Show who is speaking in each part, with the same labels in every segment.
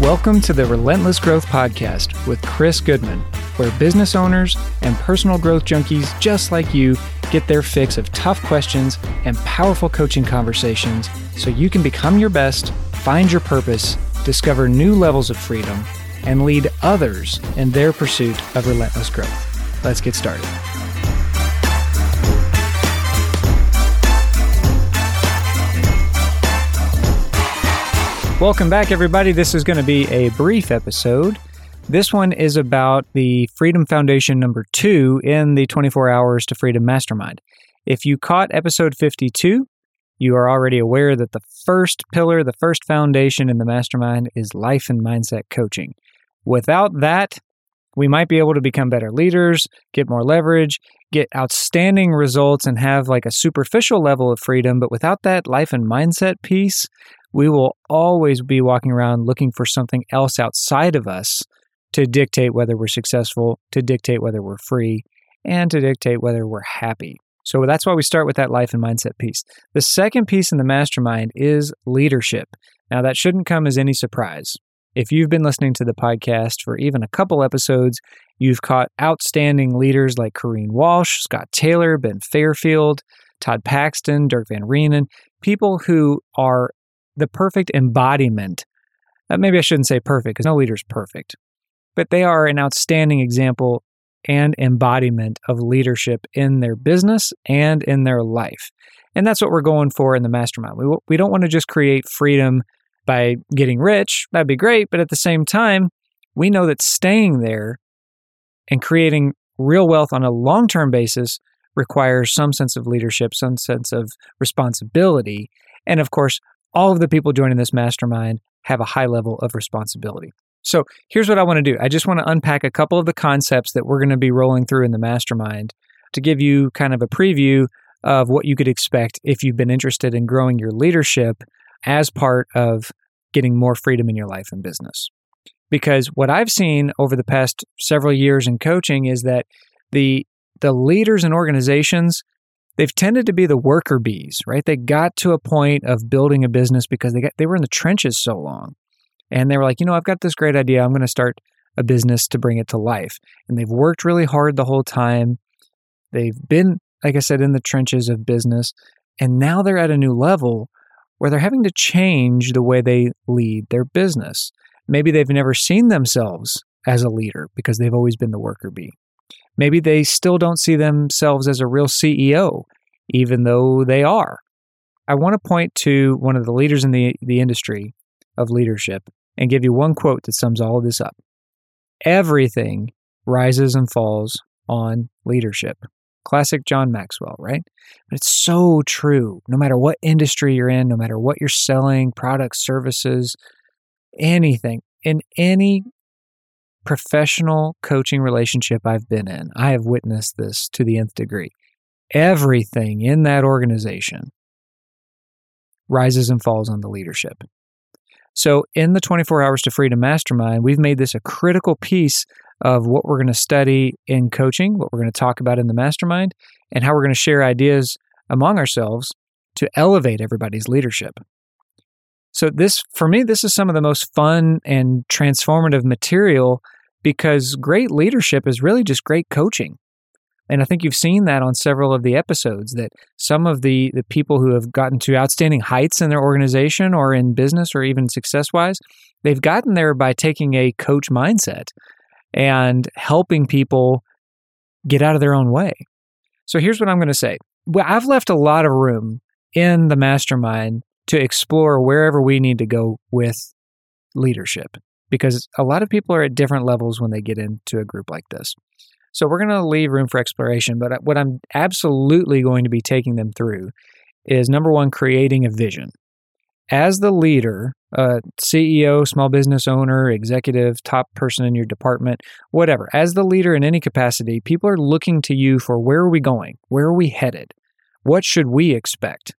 Speaker 1: Welcome to the Relentless Growth Podcast with Chris Goodman, where business owners and personal growth junkies just like you get their fix of tough questions and powerful coaching conversations so you can become your best, find your purpose, discover new levels of freedom, and lead others in their pursuit of relentless growth. Let's get started. Welcome back, everybody. This is going to be a brief episode. This one is about the Freedom Foundation number two in the 24 Hours to Freedom Mastermind. If you caught episode 52, you are already aware that the first pillar, the first foundation in the mastermind is life and mindset coaching. Without that, we might be able to become better leaders, get more leverage, get outstanding results, and have like a superficial level of freedom. But without that life and mindset piece, we will always be walking around looking for something else outside of us to dictate whether we're successful, to dictate whether we're free, and to dictate whether we're happy. So that's why we start with that life and mindset piece. The second piece in the mastermind is leadership. Now, that shouldn't come as any surprise. If you've been listening to the podcast for even a couple episodes, you've caught outstanding leaders like Corrine Walsh, Scott Taylor, Ben Fairfield, Todd Paxton, Dirk Van Reenen, people who are the perfect embodiment. Uh, maybe I shouldn't say perfect because no leader is perfect, but they are an outstanding example and embodiment of leadership in their business and in their life. And that's what we're going for in the mastermind. We, we don't want to just create freedom by getting rich. That'd be great. But at the same time, we know that staying there and creating real wealth on a long term basis requires some sense of leadership, some sense of responsibility. And of course, all of the people joining this mastermind have a high level of responsibility. So here's what I want to do I just want to unpack a couple of the concepts that we're going to be rolling through in the mastermind to give you kind of a preview of what you could expect if you've been interested in growing your leadership as part of getting more freedom in your life and business. Because what I've seen over the past several years in coaching is that the the leaders and organizations they've tended to be the worker bees, right? They got to a point of building a business because they got they were in the trenches so long. And they were like, you know, I've got this great idea. I'm going to start a business to bring it to life. And they've worked really hard the whole time. They've been, like I said, in the trenches of business. And now they're at a new level where they're having to change the way they lead their business. Maybe they've never seen themselves as a leader because they've always been the worker bee. Maybe they still don't see themselves as a real CEO, even though they are. I want to point to one of the leaders in the, the industry of leadership and give you one quote that sums all of this up. Everything rises and falls on leadership. Classic John Maxwell, right? But it's so true. No matter what industry you're in, no matter what you're selling, products, services, anything, in any professional coaching relationship I've been in, I have witnessed this to the nth degree. Everything in that organization rises and falls on the leadership. So, in the 24 Hours to Freedom Mastermind, we've made this a critical piece of what we're going to study in coaching, what we're going to talk about in the mastermind, and how we're going to share ideas among ourselves to elevate everybody's leadership. So, this, for me, this is some of the most fun and transformative material because great leadership is really just great coaching. And I think you've seen that on several of the episodes that some of the, the people who have gotten to outstanding heights in their organization or in business or even success wise, they've gotten there by taking a coach mindset and helping people get out of their own way. So here's what I'm going to say well, I've left a lot of room in the mastermind to explore wherever we need to go with leadership because a lot of people are at different levels when they get into a group like this. So we're going to leave room for exploration, but what I'm absolutely going to be taking them through is number one, creating a vision. As the leader, uh, CEO, small business owner, executive, top person in your department, whatever, as the leader in any capacity, people are looking to you for where are we going? Where are we headed? What should we expect?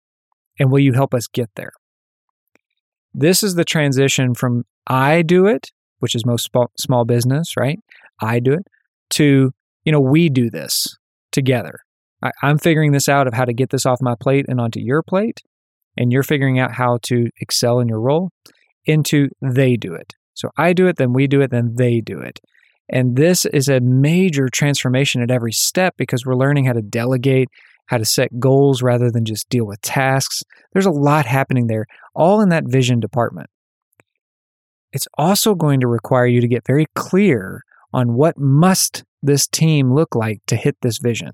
Speaker 1: And will you help us get there? This is the transition from I do it, which is most small business, right? I do it, to, you know, we do this together. I'm figuring this out of how to get this off my plate and onto your plate, and you're figuring out how to excel in your role, into they do it. So I do it, then we do it, then they do it. And this is a major transformation at every step because we're learning how to delegate, how to set goals rather than just deal with tasks. There's a lot happening there, all in that vision department. It's also going to require you to get very clear on what must this team look like to hit this vision.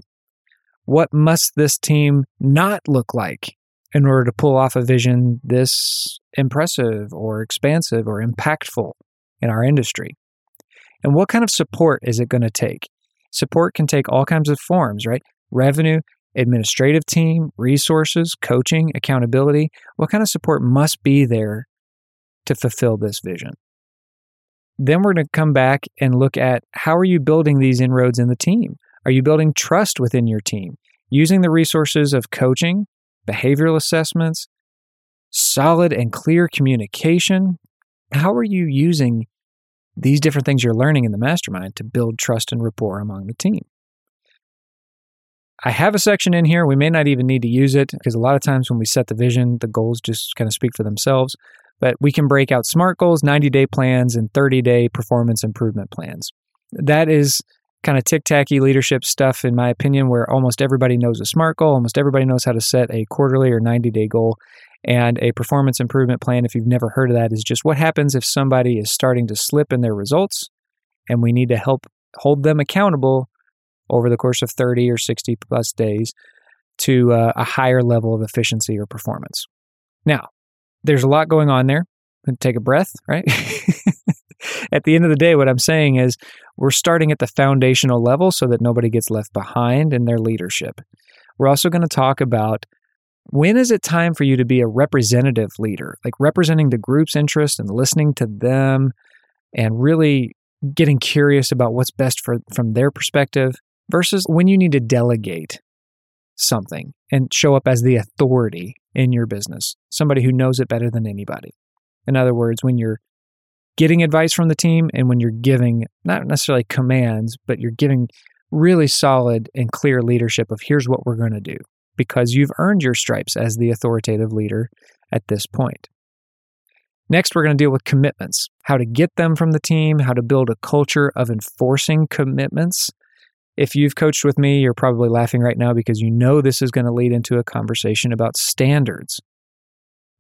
Speaker 1: What must this team not look like in order to pull off a vision this impressive or expansive or impactful in our industry? And what kind of support is it going to take? Support can take all kinds of forms, right? Revenue, administrative team, resources, coaching, accountability. What kind of support must be there to fulfill this vision? Then we're going to come back and look at how are you building these inroads in the team? Are you building trust within your team? Using the resources of coaching, behavioral assessments, solid and clear communication. How are you using these different things you're learning in the mastermind to build trust and rapport among the team? I have a section in here. We may not even need to use it because a lot of times when we set the vision, the goals just kind of speak for themselves. But we can break out SMART goals, 90 day plans, and 30 day performance improvement plans. That is kind of tic tacky leadership stuff, in my opinion, where almost everybody knows a SMART goal, almost everybody knows how to set a quarterly or 90 day goal. And a performance improvement plan, if you've never heard of that, is just what happens if somebody is starting to slip in their results and we need to help hold them accountable over the course of 30 or 60 plus days to uh, a higher level of efficiency or performance. Now, there's a lot going on there. Take a breath, right? at the end of the day, what I'm saying is we're starting at the foundational level so that nobody gets left behind in their leadership. We're also going to talk about when is it time for you to be a representative leader, like representing the group's interest and listening to them and really getting curious about what's best for from their perspective versus when you need to delegate something and show up as the authority in your business, somebody who knows it better than anybody. In other words, when you're getting advice from the team and when you're giving not necessarily commands, but you're giving really solid and clear leadership of here's what we're going to do because you've earned your stripes as the authoritative leader at this point. Next, we're going to deal with commitments, how to get them from the team, how to build a culture of enforcing commitments. If you've coached with me, you're probably laughing right now because you know this is going to lead into a conversation about standards.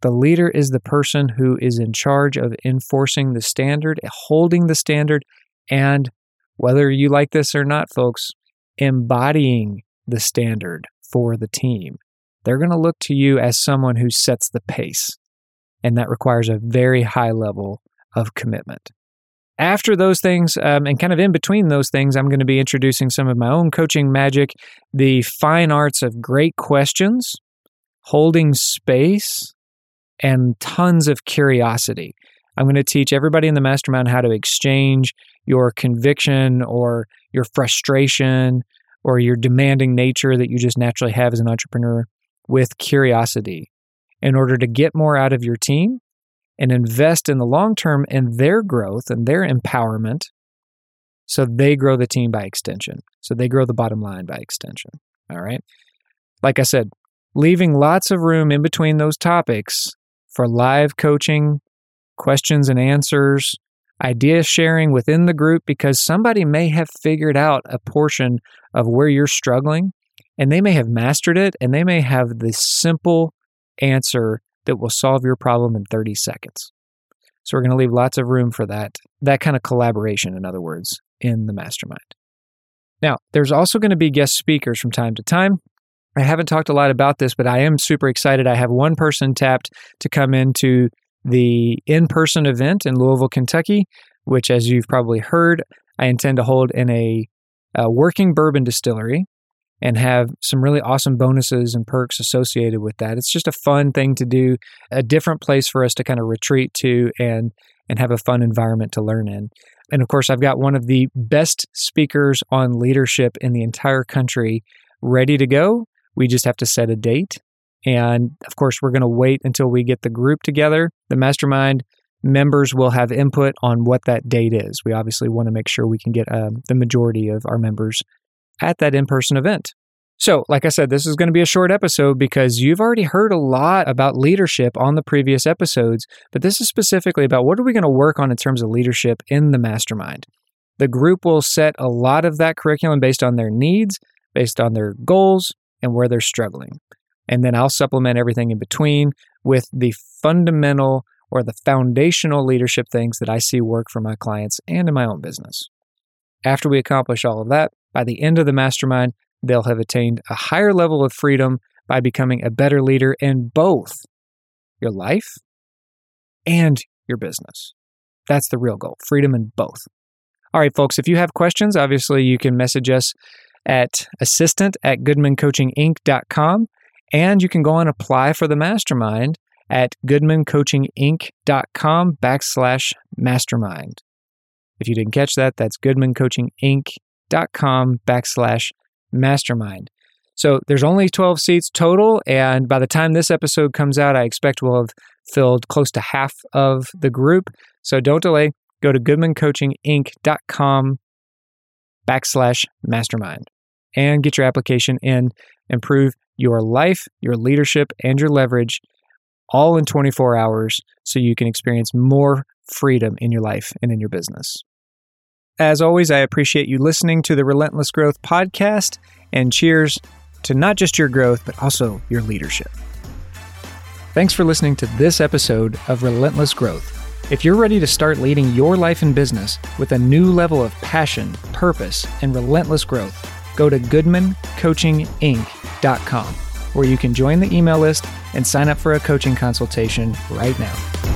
Speaker 1: The leader is the person who is in charge of enforcing the standard, holding the standard, and whether you like this or not, folks, embodying the standard for the team. They're going to look to you as someone who sets the pace, and that requires a very high level of commitment. After those things, um, and kind of in between those things, I'm going to be introducing some of my own coaching magic, the fine arts of great questions, holding space, and tons of curiosity. I'm going to teach everybody in the mastermind how to exchange your conviction or your frustration or your demanding nature that you just naturally have as an entrepreneur with curiosity in order to get more out of your team and invest in the long term in their growth and their empowerment so they grow the team by extension. So they grow the bottom line by extension. All right. Like I said, leaving lots of room in between those topics for live coaching, questions and answers, idea sharing within the group because somebody may have figured out a portion of where you're struggling and they may have mastered it and they may have the simple answer that will solve your problem in 30 seconds. So we're going to leave lots of room for that that kind of collaboration in other words in the mastermind. Now, there's also going to be guest speakers from time to time. I haven't talked a lot about this, but I am super excited. I have one person tapped to come into the in person event in Louisville, Kentucky, which, as you've probably heard, I intend to hold in a, a working bourbon distillery and have some really awesome bonuses and perks associated with that. It's just a fun thing to do, a different place for us to kind of retreat to and and have a fun environment to learn in. And of course, I've got one of the best speakers on leadership in the entire country ready to go. We just have to set a date and of course, we're going to wait until we get the group together. The mastermind members will have input on what that date is. We obviously want to make sure we can get uh, the majority of our members at that in person event. So, like I said, this is going to be a short episode because you've already heard a lot about leadership on the previous episodes, but this is specifically about what are we going to work on in terms of leadership in the mastermind. The group will set a lot of that curriculum based on their needs, based on their goals, and where they're struggling. And then I'll supplement everything in between with the fundamental or the foundational leadership things that I see work for my clients and in my own business. After we accomplish all of that, by the end of the mastermind, they'll have attained a higher level of freedom by becoming a better leader in both your life and your business. That's the real goal freedom in both. All right, folks, if you have questions, obviously you can message us at assistant at goodmancoachinginc.com and you can go and apply for the mastermind at goodmancoachinginc.com backslash mastermind. If you didn't catch that, that's goodmancoachinginc.com backslash mastermind. So there's only 12 seats total, and by the time this episode comes out, I expect we'll have filled close to half of the group. So don't delay. Go to goodmancoachinginc.com backslash mastermind and get your application in. Improve your life, your leadership, and your leverage all in 24 hours so you can experience more freedom in your life and in your business. As always, I appreciate you listening to the Relentless Growth podcast and cheers to not just your growth, but also your leadership. Thanks for listening to this episode of Relentless Growth. If you're ready to start leading your life and business with a new level of passion, purpose, and relentless growth, go to goodmancoachinginc.com where you can join the email list and sign up for a coaching consultation right now.